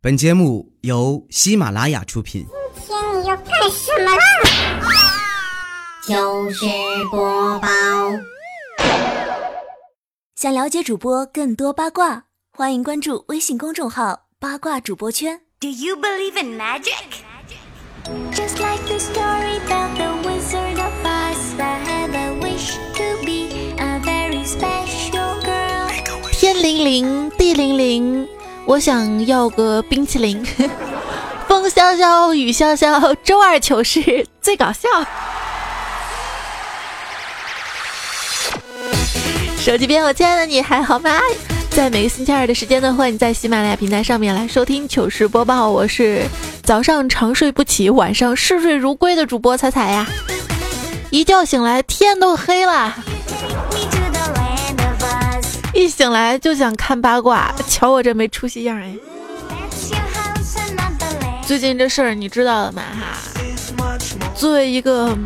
本节目由喜马拉雅出品。今天你要干什么啦？就是播报。想了解主播更多八卦，欢迎关注微信公众号“八卦主播圈”。Do you believe in magic? Just like the story about the Wizard of Oz, I have a wish to be a very special girl. 天灵灵，地灵灵，我想要个冰淇淋。风萧萧，雨潇潇，周二糗事最搞笑。手机边，我亲爱的你还好吗？在每个星期二的时间呢，欢迎你在喜马拉雅平台上面来收听糗事播报。我是早上长睡不起，晚上嗜睡如归的主播彩彩呀。一觉醒来，天都黑了。一醒来就想看八卦，瞧我这没出息样哎！最近这事儿你知道了吗？哈，作为一个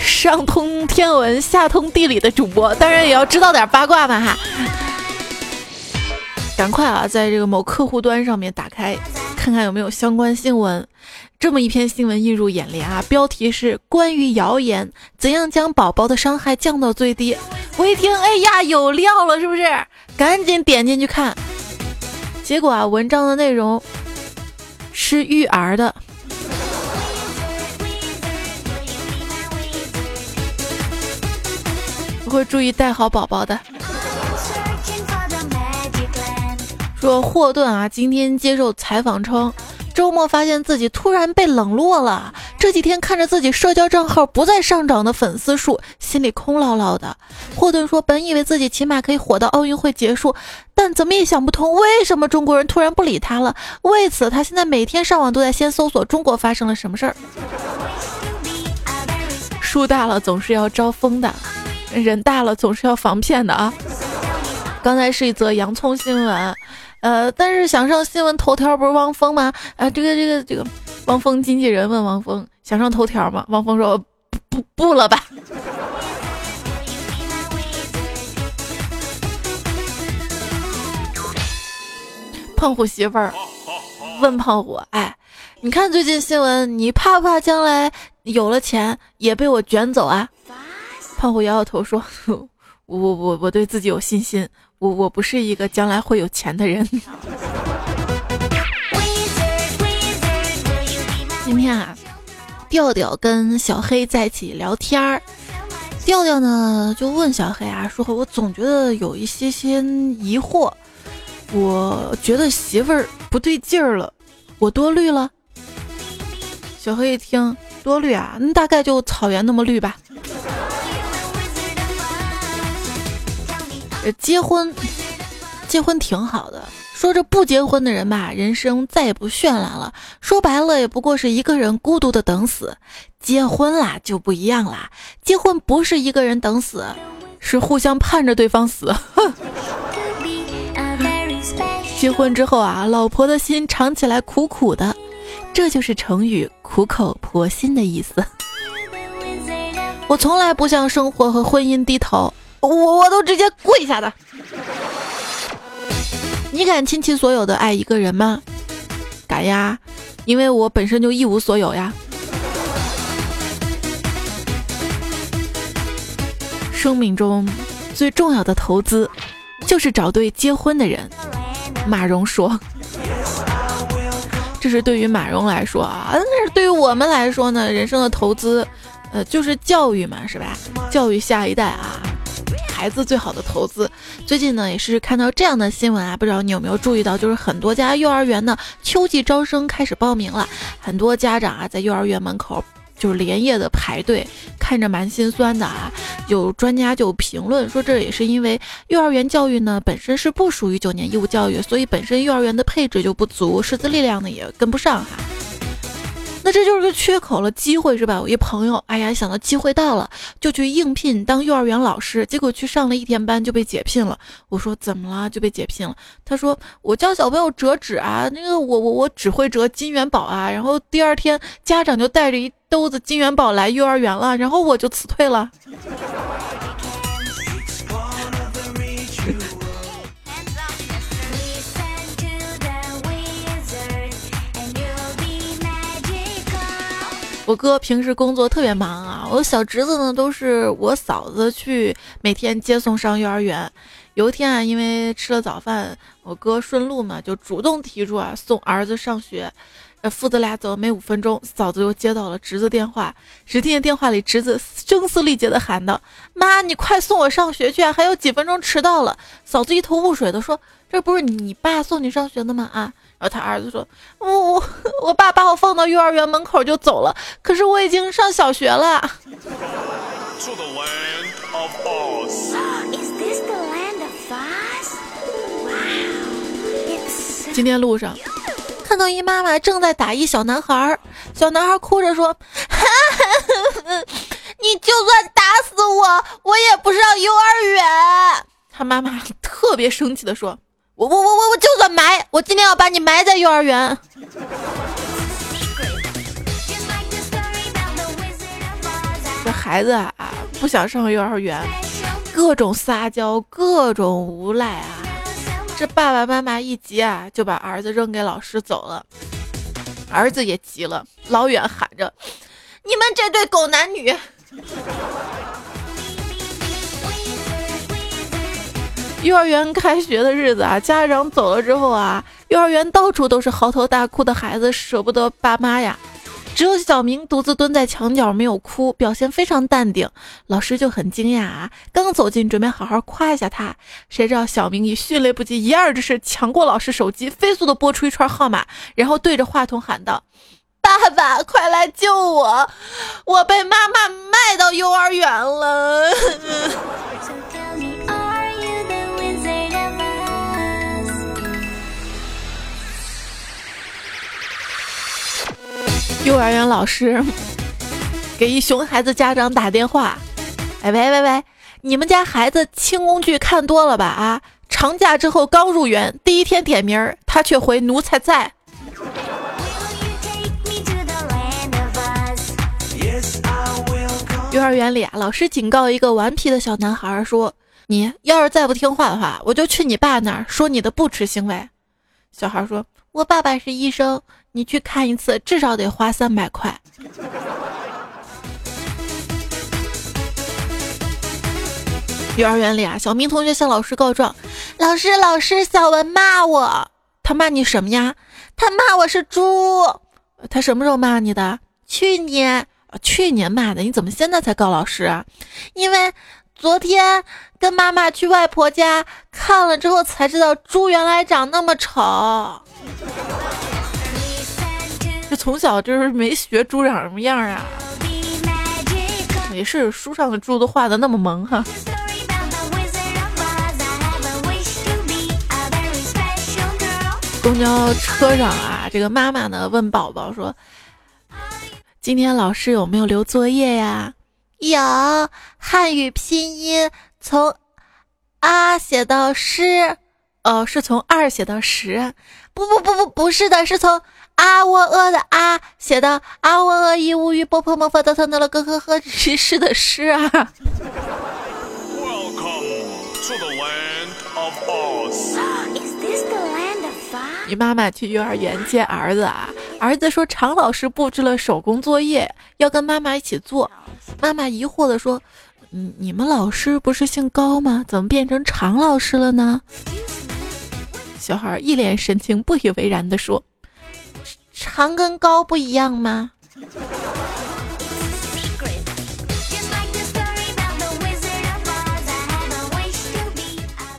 上通天文下通地理的主播，当然也要知道点八卦嘛哈。赶快啊，在这个某客户端上面打开，看看有没有相关新闻。这么一篇新闻映入眼帘啊，标题是“关于谣言怎样将宝宝的伤害降到最低”。我一听，哎呀，有料了，是不是？赶紧点进去看。结果啊，文章的内容是育儿的，我会注意带好宝宝的。说霍顿啊，今天接受采访称，周末发现自己突然被冷落了。这几天看着自己社交账号不再上涨的粉丝数，心里空落落的。霍顿说，本以为自己起码可以火到奥运会结束，但怎么也想不通，为什么中国人突然不理他了。为此，他现在每天上网都在先搜索中国发生了什么事儿。树大了总是要招风的，人大了总是要防骗的啊。刚才是一则洋葱新闻，呃，但是想上新闻头条不是汪峰吗？啊、这个这个这个，汪峰经纪人问汪峰想上头条吗？汪峰说不不不了吧。胖虎媳妇儿问胖虎，哎，你看最近新闻，你怕不怕将来有了钱也被我卷走啊？胖虎摇摇头说：“我我我对自己有信心，我我不是一个将来会有钱的人。今天啊，调调跟小黑在一起聊天儿，调调呢就问小黑啊，说我总觉得有一些些疑惑，我觉得媳妇儿不对劲儿了，我多虑了。小黑一听多虑啊，那大概就草原那么绿吧。结婚，结婚挺好的。说这不结婚的人吧，人生再也不绚烂了。说白了，也不过是一个人孤独的等死。结婚啦就不一样啦，结婚不是一个人等死，是互相盼着对方死。结婚之后啊，老婆的心尝起来苦苦的，这就是成语“苦口婆心”的意思。我从来不向生活和婚姻低头，我我都直接跪下的。你敢倾其所有的爱一个人吗？敢呀，因为我本身就一无所有呀。生命中最重要的投资，就是找对结婚的人。马蓉说。这是对于马蓉来说啊，那是对于我们来说呢，人生的投资，呃，就是教育嘛，是吧？教育下一代啊，孩子最好的投资。最近呢，也是看到这样的新闻啊，不知道你有没有注意到，就是很多家幼儿园呢，秋季招生开始报名了，很多家长啊，在幼儿园门口。就是连夜的排队，看着蛮心酸的啊。有专家就评论说，这也是因为幼儿园教育呢本身是不属于九年义务教育，所以本身幼儿园的配置就不足，师资力量呢也跟不上哈。那这就是个缺口了，机会是吧？我一朋友，哎呀，想到机会到了，就去应聘当幼儿园老师，结果去上了一天班就被解聘了。我说怎么了？就被解聘了？他说我教小朋友折纸啊，那个我我我只会折金元宝啊，然后第二天家长就带着一兜子金元宝来幼儿园了，然后我就辞退了。我哥平时工作特别忙啊，我小侄子呢都是我嫂子去每天接送上幼儿园。有一天啊，因为吃了早饭，我哥顺路嘛，就主动提出啊送儿子上学。呃，父子俩走了没五分钟，嫂子又接到了侄子电话，只听见电话里侄子声嘶力竭地喊道：“妈，你快送我上学去啊，还有几分钟迟到了。”嫂子一头雾水地说：“这不是你爸送你上学的吗？”啊，然后他儿子说：“我我我爸把我放到幼儿园门口就走了，可是我已经上小学了。” 今天路上。看到一妈妈正在打一小男孩，小男孩哭着说：“ 你就算打死我，我也不上幼儿园。”他妈妈特别生气的说：“我我我我我就算埋，我今天要把你埋在幼儿园。”这孩子啊，不想上幼儿园，各种撒娇，各种无赖啊。这爸爸妈妈一急啊，就把儿子扔给老师走了。儿子也急了，老远喊着：“你们这对狗男女！”幼儿园开学的日子啊，家长走了之后啊，幼儿园到处都是嚎啕大哭的孩子，舍不得爸妈呀。只有小明独自蹲在墙角没有哭，表现非常淡定。老师就很惊讶啊，刚走近准备好好夸一下他，谁知道小明以迅雷不及掩耳之势抢过老师手机，飞速的拨出一串号码，然后对着话筒喊道：“爸爸，快来救我！我被妈妈卖到幼儿园了。” 幼儿园老师给一熊孩子家长打电话，哎喂喂喂，你们家孩子轻工剧看多了吧？啊，长假之后刚入园，第一天点名儿，他却回奴才在。幼儿园里啊，老师警告一个顽皮的小男孩说：“你要是再不听话的话，我就去你爸那儿说你的不耻行为。”小孩说：“我爸爸是医生。”你去看一次，至少得花三百块。幼儿园里啊，小明同学向老师告状：“老师，老师，小文骂我，他骂你什么呀？他骂我是猪。他什么时候骂你的？去年，去年骂的。你怎么现在才告老师啊？因为昨天跟妈妈去外婆家看了之后，才知道猪原来长那么丑。”这从小就是没学猪长什么样啊，没事，书上的猪都画的那么萌哈。公交车上啊，这个妈妈呢问宝宝说：“今天老师有没有留作业呀？”有，汉语拼音从啊写到诗，哦，是从二写到十？不不不不，不是的，是从。啊喔呃的啊写的啊喔呃一无语波泼魔法的特的了咯呵呵是诗的诗啊。你妈妈去幼儿园接儿子啊，儿子说常老师布置了手工作业，要跟妈妈一起做。妈妈疑惑的说：“嗯，你们老师不是姓高吗？怎么变成常老师了呢？”小孩一脸神情不以为然的说。长跟高不一样吗？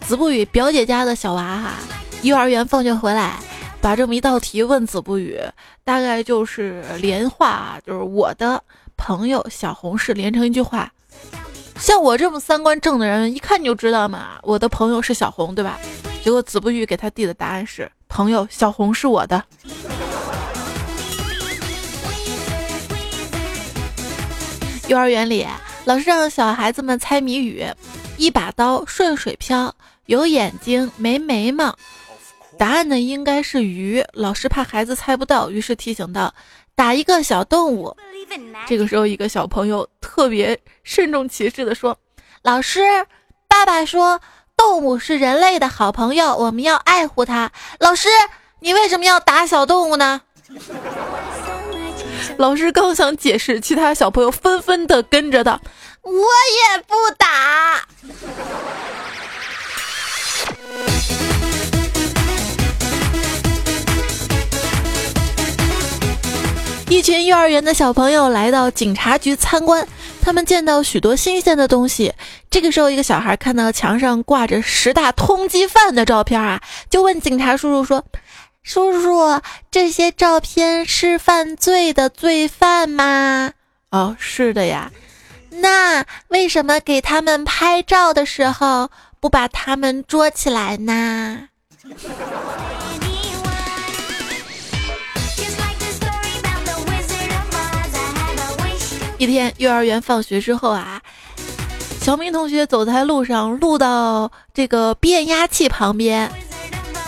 子不语表姐家的小娃哈，幼儿园放学回来，把这么一道题问子不语，大概就是连话，就是我的朋友小红是连成一句话。像我这么三观正的人，一看你就知道嘛，我的朋友是小红，对吧？结果子不语给他递的答案是朋友小红是我的。幼儿园里，老师让小孩子们猜谜语：一把刀顺水漂，有眼睛没眉毛。答案呢应该是鱼。老师怕孩子猜不到，于是提醒道：“打一个小动物。”这个时候，一个小朋友特别慎重其事地说：“老师，爸爸说动物是人类的好朋友，我们要爱护它。老师，你为什么要打小动物呢？” 老师刚想解释，其他小朋友纷纷的跟着道：“我也不打。”一群幼儿园的小朋友来到警察局参观，他们见到许多新鲜的东西。这个时候，一个小孩看到墙上挂着十大通缉犯的照片啊，就问警察叔叔说：“叔叔，这些照片是犯罪的罪犯吗？”“哦，是的呀。”“那为什么给他们拍照的时候不把他们捉起来呢？”一天，幼儿园放学之后啊，小明同学走在路上，路到这个变压器旁边，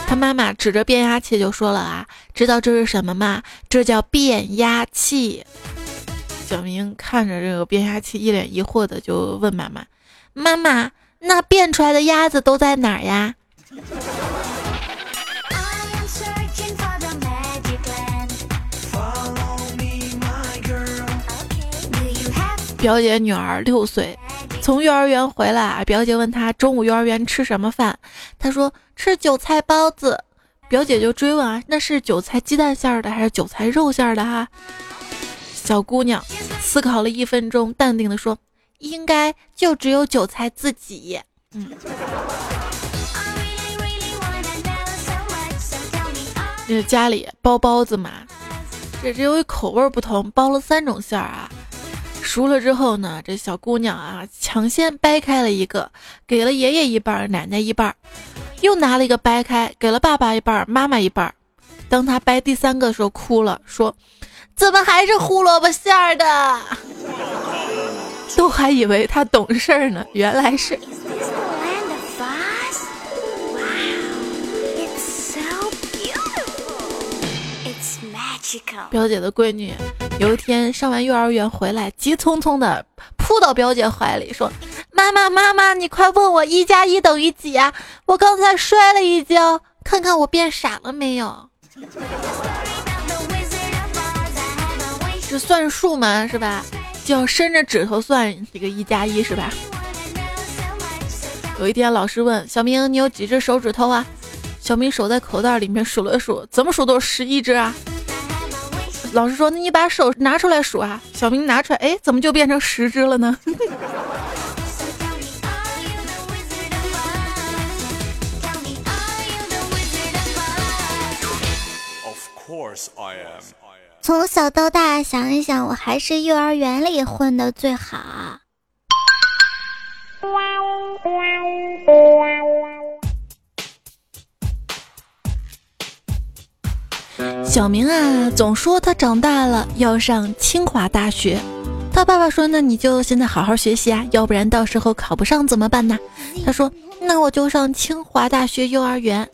他妈妈指着变压器就说了啊：“知道这是什么吗？这叫变压器。”小明看着这个变压器，一脸疑惑的就问妈妈：“妈妈，那变出来的鸭子都在哪儿呀？”表姐女儿六岁，从幼儿园回来啊，表姐问她中午幼儿园吃什么饭，她说吃韭菜包子。表姐就追问啊，那是韭菜鸡蛋馅儿的还是韭菜肉馅儿的哈？小姑娘思考了一分钟，淡定的说，应该就只有韭菜自己。嗯，这家里包包子嘛，这这由于口味不同，包了三种馅儿啊。熟了之后呢，这小姑娘啊，抢先掰开了一个，给了爷爷一半，奶奶一半，又拿了一个掰开，给了爸爸一半，妈妈一半。当她掰第三个的时候，哭了，说：“怎么还是胡萝卜馅儿的？” 都还以为她懂事儿呢，原来是。表姐的闺女有一天上完幼儿园回来，急匆匆的扑到表姐怀里，说：“妈妈，妈妈，你快问我一加一等于几啊？我刚才摔了一跤，看看我变傻了没有？”这算数吗？是吧？就要伸着指头算这个一加一，是吧？有一天老师问小明：“你有几只手指头啊？”小明手在口袋里面数了数，怎么数都是十一只啊。老师说：“那你把手拿出来数啊。”小明拿出来，哎，怎么就变成十只了呢？从小到大，想一想，我还是幼儿园里混的最好。小明啊，总说他长大了要上清华大学。他爸爸说：“那你就现在好好学习啊，要不然到时候考不上怎么办呢？”他说：“那我就上清华大学幼儿园。”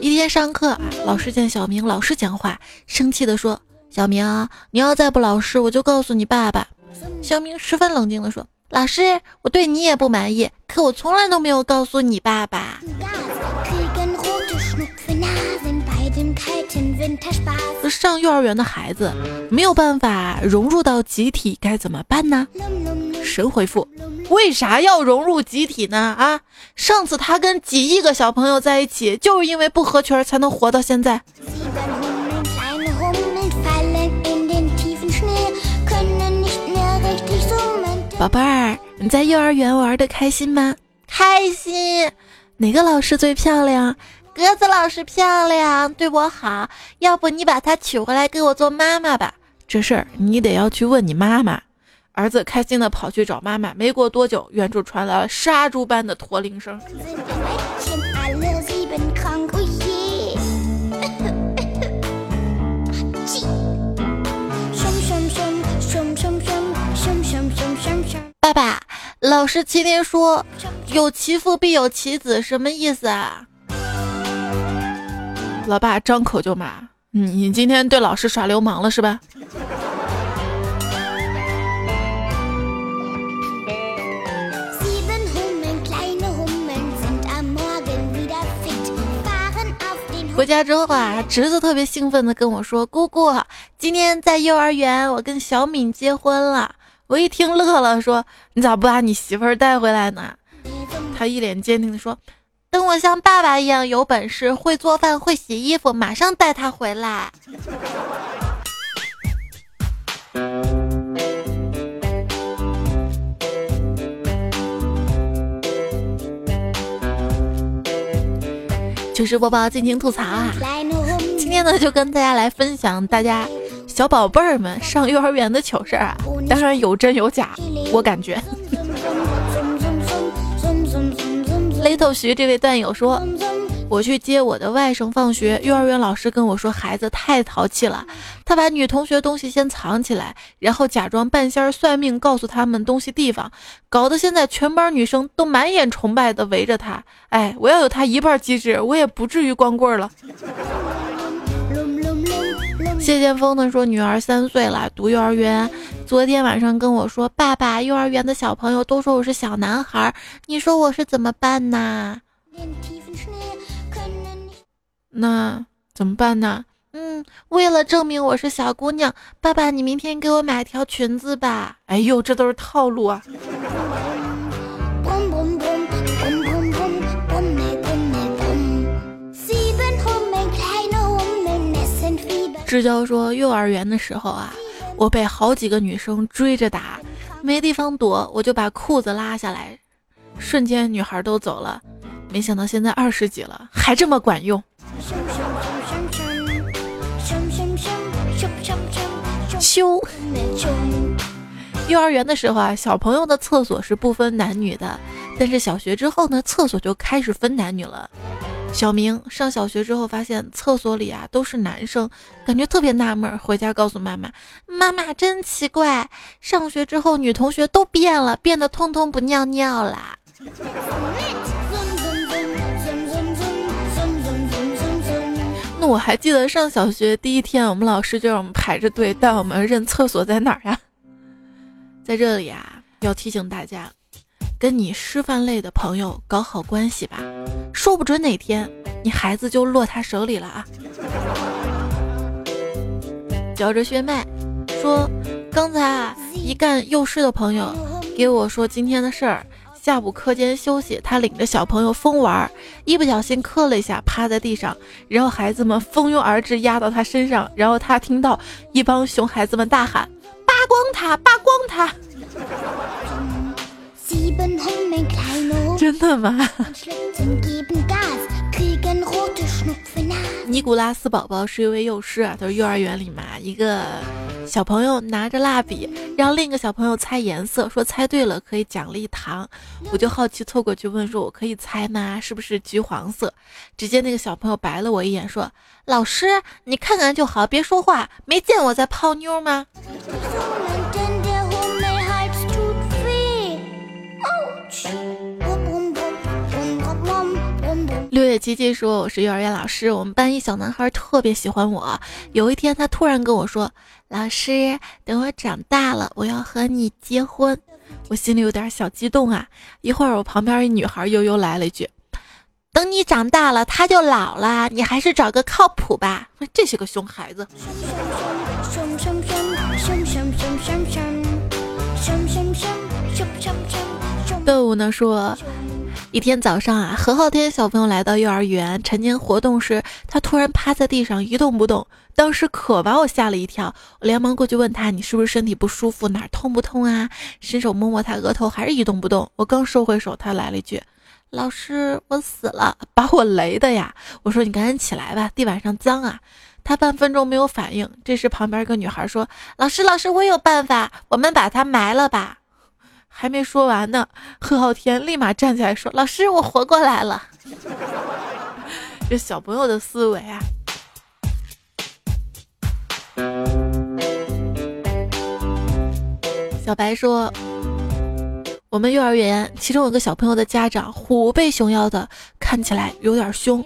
一天上课，老师见小明老是讲话，生气的说：“小明，你要再不老实，我就告诉你爸爸。”小明十分冷静地说。老师，我对你也不满意，可我从来都没有告诉你爸爸。上幼儿园的孩子没有办法融入到集体，该怎么办呢？神回复：为啥要融入集体呢？啊，上次他跟几亿个小朋友在一起，就是因为不合群才能活到现在。宝贝儿，你在幼儿园玩的开心吗？开心。哪个老师最漂亮？鸽子老师漂亮，对我好。要不你把她娶回来给我做妈妈吧？这事儿你得要去问你妈妈。儿子开心的跑去找妈妈。没过多久，远处传来了杀猪般的驼铃声。老师今天说有其父必有其子，什么意思啊？老爸张口就骂：“你你今天对老师耍流氓了是吧？”回家之后啊，侄子特别兴奋的跟我说：“姑姑，今天在幼儿园，我跟小敏结婚了。”我一听乐了，说：“你咋不把你媳妇儿带回来呢？”他一脸坚定的说：“等我像爸爸一样有本事，会做饭，会洗衣服，马上带她回来。”糗事播报，尽情吐槽啊！今天呢，就跟大家来分享大家小宝贝儿们上幼儿园的糗事儿啊，当然有真有假，我感觉。雷头徐这位段友说。我去接我的外甥放学，幼儿园老师跟我说，孩子太淘气了，他把女同学东西先藏起来，然后假装半仙儿算命，告诉他们东西地方，搞得现在全班女生都满眼崇拜的围着他。哎，我要有他一半机智，我也不至于光棍了。谢剑锋呢说，女儿三岁了，读幼儿园，昨天晚上跟我说，爸爸，幼儿园的小朋友都说我是小男孩，你说我是怎么办呢？那怎么办呢？嗯，为了证明我是小姑娘，爸爸，你明天给我买条裙子吧。哎呦，这都是套路啊！志娇说，幼儿园的时候啊，我被好几个女生追着打，没地方躲，我就把裤子拉下来，瞬间女孩都走了。没想到现在二十几了，还这么管用。羞。幼儿园的时候啊，小朋友的厕所是不分男女的，但是小学之后呢，厕所就开始分男女了。小明上小学之后发现厕所里啊都是男生，感觉特别纳闷，回家告诉妈妈：“妈妈真奇怪，上学之后女同学都变了，变得通通不尿尿啦。”那我还记得上小学第一天，我们老师就让我们排着队带我们认厕所在哪儿呀？在这里啊，要提醒大家，跟你师范类的朋友搞好关系吧，说不准哪天你孩子就落他手里了啊！嚼着血脉说，刚才啊，一干幼师的朋友给我说今天的事儿。下午课间休息，他领着小朋友疯玩，一不小心磕了一下，趴在地上，然后孩子们蜂拥而至，压到他身上，然后他听到一帮熊孩子们大喊：“扒光他，扒光他！”真的吗？尼古拉斯宝宝是一位幼师啊，他说幼儿园里嘛，一个小朋友拿着蜡笔让另一个小朋友猜颜色，说猜对了可以奖励糖。我就好奇凑过去问说：“我可以猜吗？是不是橘黄色？”只见那个小朋友白了我一眼，说：“老师，你看看就好，别说话。没见我在泡妞吗？” 六月七七说：“我是幼儿园老师，我们班一小男孩特别喜欢我。有一天，他突然跟我说：‘老师，等我长大了，我要和你结婚。’我心里有点小激动啊。一会儿，我旁边一女孩悠悠来了一句：‘等你长大了，他就老了，你还是找个靠谱吧。’这些个熊孩子。”豆腐呢说。一天早上啊，何浩天小朋友来到幼儿园晨间活动时，他突然趴在地上一动不动，当时可把我吓了一跳。我连忙过去问他：“你是不是身体不舒服？哪儿痛不痛啊？”伸手摸摸他额头，还是一动不动。我刚收回手，他来了一句：“老师，我死了！”把我雷的呀！我说：“你赶紧起来吧，地板上脏啊！”他半分钟没有反应。这时旁边一个女孩说：“老师，老师，我有办法，我们把他埋了吧。”还没说完呢，贺昊天立马站起来说：“老师，我活过来了。”这小朋友的思维啊！小白说：“我们幼儿园其中有个小朋友的家长虎背熊腰的，看起来有点凶。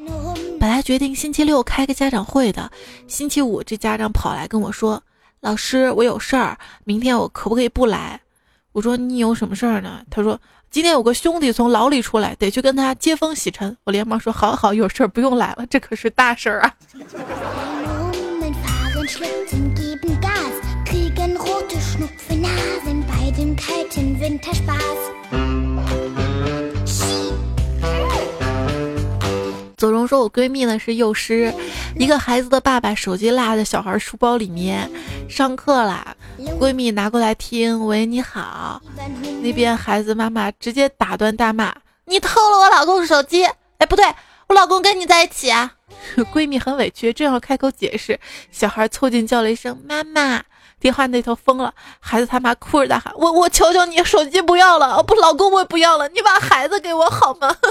本来决定星期六开个家长会的，星期五这家长跑来跟我说：‘老师，我有事儿，明天我可不可以不来？’”我说你有什么事儿呢？他说今天有个兄弟从牢里出来，得去跟他接风洗尘。我连忙说：好好，有事儿不用来了，这可是大事儿啊。左荣说：“我闺蜜呢是幼师，一个孩子的爸爸手机落在小孩书包里面，上课啦，闺蜜拿过来听，喂你好，那边孩子妈妈直接打断大骂：你偷了我老公手机！哎，不对，我老公跟你在一起啊！闺蜜很委屈，正要开口解释，小孩凑近叫了一声妈妈。”电话那头疯了，孩子他妈哭着大喊：“我我求求你，手机不要了，不，老公我也不要了，你把孩子给我好吗？”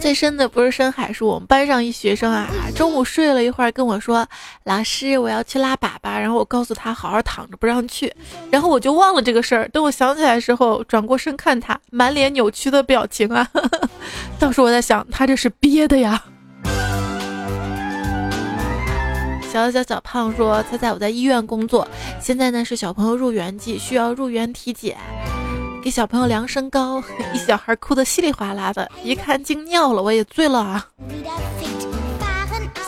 最深的不是深海，是我们班上一学生啊，中午睡了一会儿跟我说：“老师，我要去拉粑粑。”然后我告诉他好好躺着不让去，然后我就忘了这个事儿。等我想起来的时候，转过身看他，满脸扭曲的表情啊，当时我在想，他这是憋的呀。小小小胖说：“猜猜我在医院工作，现在呢是小朋友入园季，需要入园体检，给小朋友量身高，一小孩哭得稀里哗啦的，一看竟尿了，我也醉了啊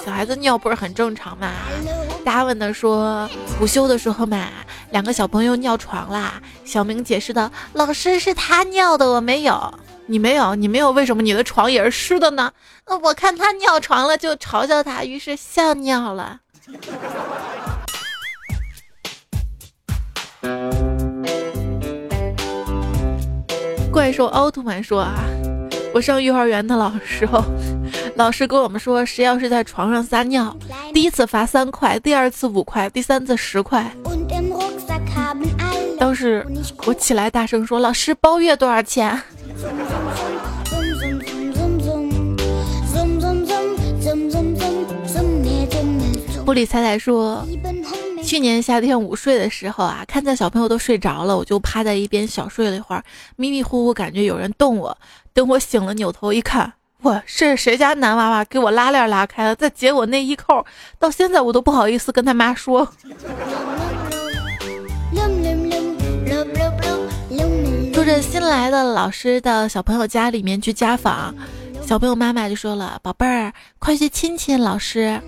小孩子尿不是很正常嘛？Hallo. 达文的说，午休的时候嘛，两个小朋友尿床啦。小明解释道：“老师是他尿的，我没有。你没有，你没有，为什么你的床也是湿的呢？那我看他尿床了，就嘲笑他，于是笑尿了。”怪兽奥特曼说啊我上幼儿园的老时候老师跟我们说谁要是在床上撒尿第一次罚三块第二次五块第三次十块当时我起来大声说老师包月多少钱不理踩踩说去年夏天午睡的时候啊，看见小朋友都睡着了，我就趴在一边小睡了一会儿，迷迷糊糊感觉有人动我。等我醒了，扭头一看，哇，是谁家男娃娃给我拉链拉开了，再解我内衣扣。到现在我都不好意思跟他妈说。住着新来的老师到小朋友家里面去家访，小朋友妈妈就说了：“宝贝儿，快去亲亲老师。”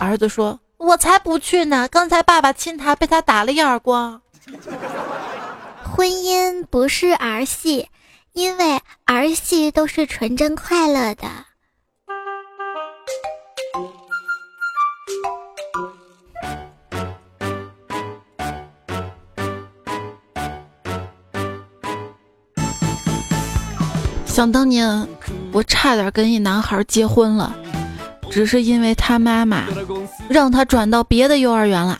儿子说：“我才不去呢，刚才爸爸亲他，被他打了一耳光。婚姻不是儿戏，因为儿戏都是纯真快乐的。想当年，我差点跟一男孩结婚了，只是因为他妈妈让他转到别的幼儿园了。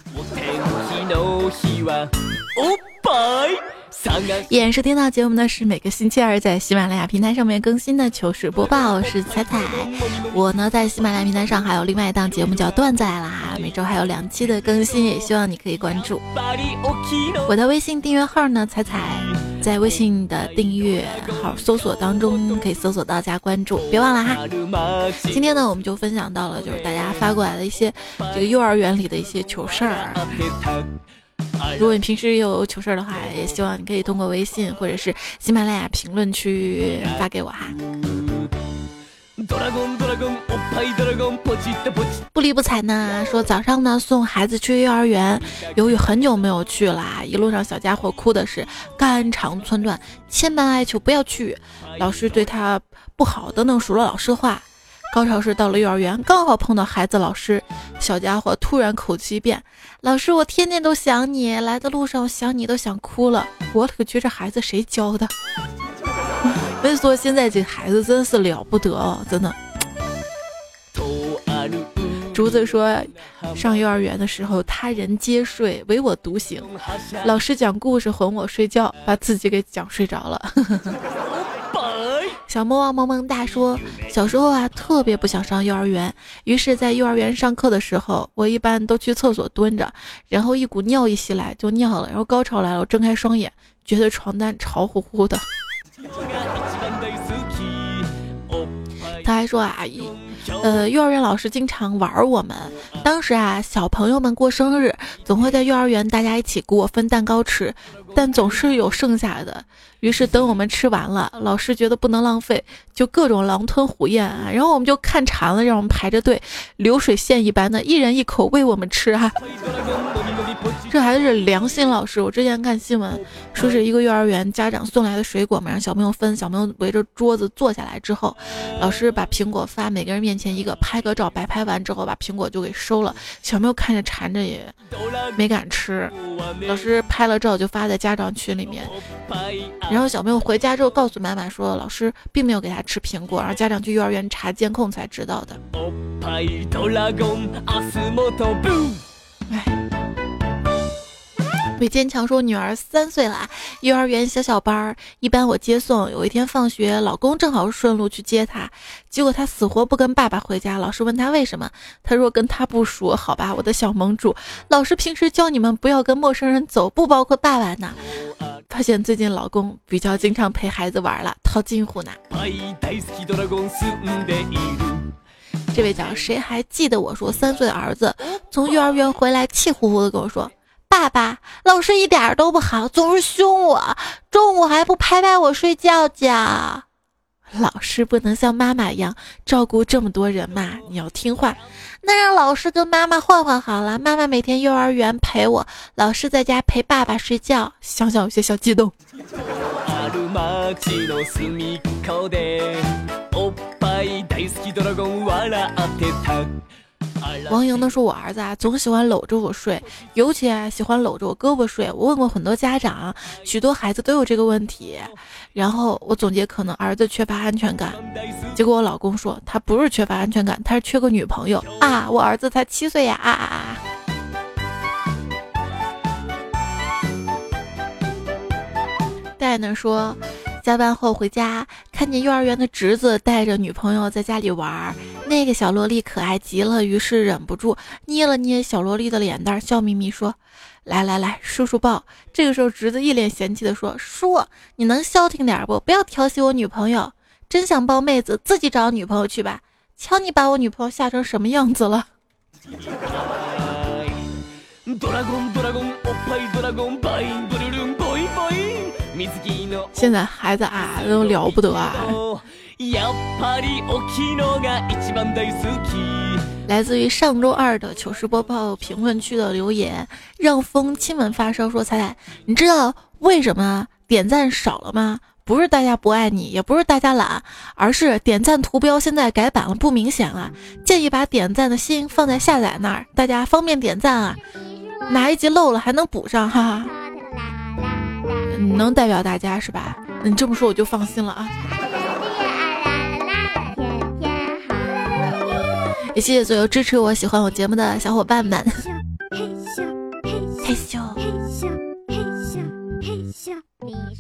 依然收听到节目呢，是每个星期二在喜马拉雅平台上面更新的糗事播报，我是彩彩。我呢在喜马拉雅平台上还有另外一档节目叫段子来啦，每周还有两期的更新，也希望你可以关注。我的微信订阅号呢，彩彩，在微信的订阅号搜索当中可以搜索到加关注，别忘了哈。今天呢，我们就分享到了就是大家发过来的一些这个幼儿园里的一些糗事儿。如果你平时有糗事儿的话，也希望你可以通过微信或者是喜马拉雅评论区发给我哈。不离不睬呢，说早上呢送孩子去幼儿园，由于很久没有去了，一路上小家伙哭的是肝肠寸断，千般哀求不要去，老师对他不好等等数落老师的话。高潮是到了幼儿园，刚好碰到孩子老师，小家伙突然口气变：“老师，我天天都想你，来的路上我想你都想哭了。”我勒个去，这孩子谁教的？所以说现在这孩子真是了不得哦，真的。竹子说，上幼儿园的时候，他人皆睡，唯我独醒。老师讲故事哄我睡觉，把自己给讲睡着了。小魔王萌萌哒说，小时候啊，特别不想上幼儿园，于是，在幼儿园上课的时候，我一般都去厕所蹲着，然后一股尿意袭来就尿了，然后高潮来了，我睁开双眼，觉得床单潮乎乎的。他还说啊，一呃，幼儿园老师经常玩我们。当时啊，小朋友们过生日，总会在幼儿园大家一起给我分蛋糕吃，但总是有剩下的。于是等我们吃完了，老师觉得不能浪费，就各种狼吞虎咽啊。然后我们就看馋了，让我们排着队，流水线一般的，一人一口喂我们吃啊。这还是良心老师。我之前看新闻，说是一个幼儿园家长送来的水果嘛，让小朋友分。小朋友围着桌子坐下来之后，老师把苹果发每个人面前一个，拍个照，摆拍完之后把苹果就给收了。小朋友看着馋着也没敢吃。老师拍了照就发在家长群里面，然后小朋友回家之后告诉妈妈说，老师并没有给他吃苹果，然后家长去幼儿园查监控才知道的。哎。魏坚强说：“女儿三岁了，幼儿园小小班儿，一般我接送。有一天放学，老公正好顺路去接她，结果她死活不跟爸爸回家。老师问她为什么，她说跟他不熟。好吧，我的小盟主，老师平时教你们不要跟陌生人走，不包括爸爸呢。发现最近老公比较经常陪孩子玩了，套近乎呢。这位叫谁还记得我说三岁的儿子从幼儿园回来，气呼呼的跟我说。”爸爸，老师一点都不好，总是凶我，中午还不拍拍我睡觉觉。老师不能像妈妈一样照顾这么多人嘛，你要听话。那让老师跟妈妈换换好了，妈妈每天幼儿园陪我，老师在家陪爸爸睡觉。想想有些小激动。王莹呢说：“我儿子啊，总喜欢搂着我睡，尤其啊喜欢搂着我胳膊睡。我问过很多家长，许多孩子都有这个问题。然后我总结，可能儿子缺乏安全感。结果我老公说，他不是缺乏安全感，他是缺个女朋友啊！我儿子才七岁呀！啊啊啊！”戴呢说。下班后回家，看见幼儿园的侄子带着女朋友在家里玩，那个小萝莉可爱极了，于是忍不住捏了捏小萝莉的脸蛋，笑眯眯说：“来来来，叔叔抱。”这个时候，侄子一脸嫌弃的说：“叔，你能消停点不？不要调戏我女朋友。真想抱妹子，自己找女朋友去吧。瞧你把我女朋友吓成什么样子了。”现在孩子啊都了不得啊！来自于上周二的糗事播报评论区的留言，让风亲吻发烧说：“彩彩，你知道为什么点赞少了吗？不是大家不爱你，也不是大家懒，而是点赞图标现在改版了，不明显了。建议把点赞的心放在下载那儿，大家方便点赞啊。哪一集漏了还能补上，哈哈。”能代表大家是吧？你这么说我就放心了啊！谢谢所有支持我、喜欢我节目的小伙伴们。嘿咻嘿咻嘿咻嘿咻，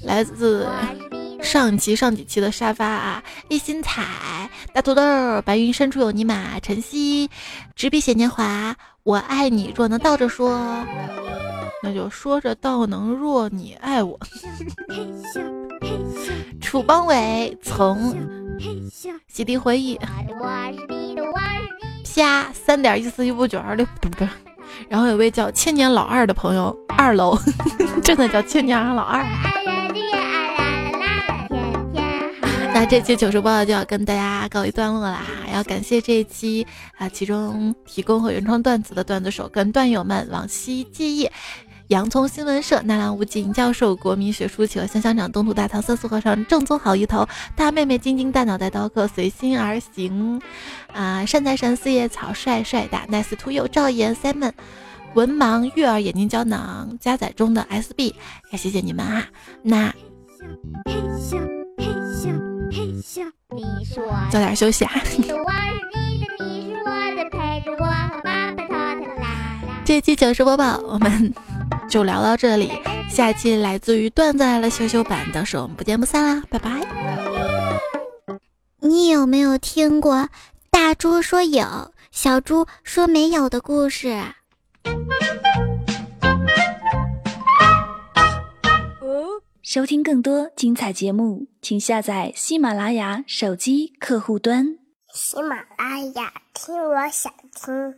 来自上期、上几期的沙发啊，一心彩、大土豆、白云深处有你马、晨曦、执笔写年华，我爱你。若能倒着说。那就说着倒能若你爱我，楚邦伟从洗涤回忆，啪三点一四一五九二六不不，然后有位叫千年老二的朋友二楼，真的叫千年老二。那这期糗事播报就要跟大家告一段落啦，要感谢这一期啊，其中提供和原创段子的段子手跟段友们往昔记忆。洋葱新闻社、纳兰无尽教授、国民学书球、香香长、东土大唐、色素和尚、正宗好一头、大妹妹晶晶、大脑袋刀客、随心而行，啊，善财神、四叶草、帅帅大、nice to you、赵岩、Simon、文盲、月儿、眼睛胶囊、加载中的 SB，也谢谢你们啊！那，早点休息啊！这期糗事播报，我们。就聊到这里，下期来自于段子来了羞羞版到时候，我们不见不散啦，拜拜。你有没有听过大猪说有，小猪说没有的故事？收听更多精彩节目，请下载喜马拉雅手机客户端。喜马拉雅，听我想听。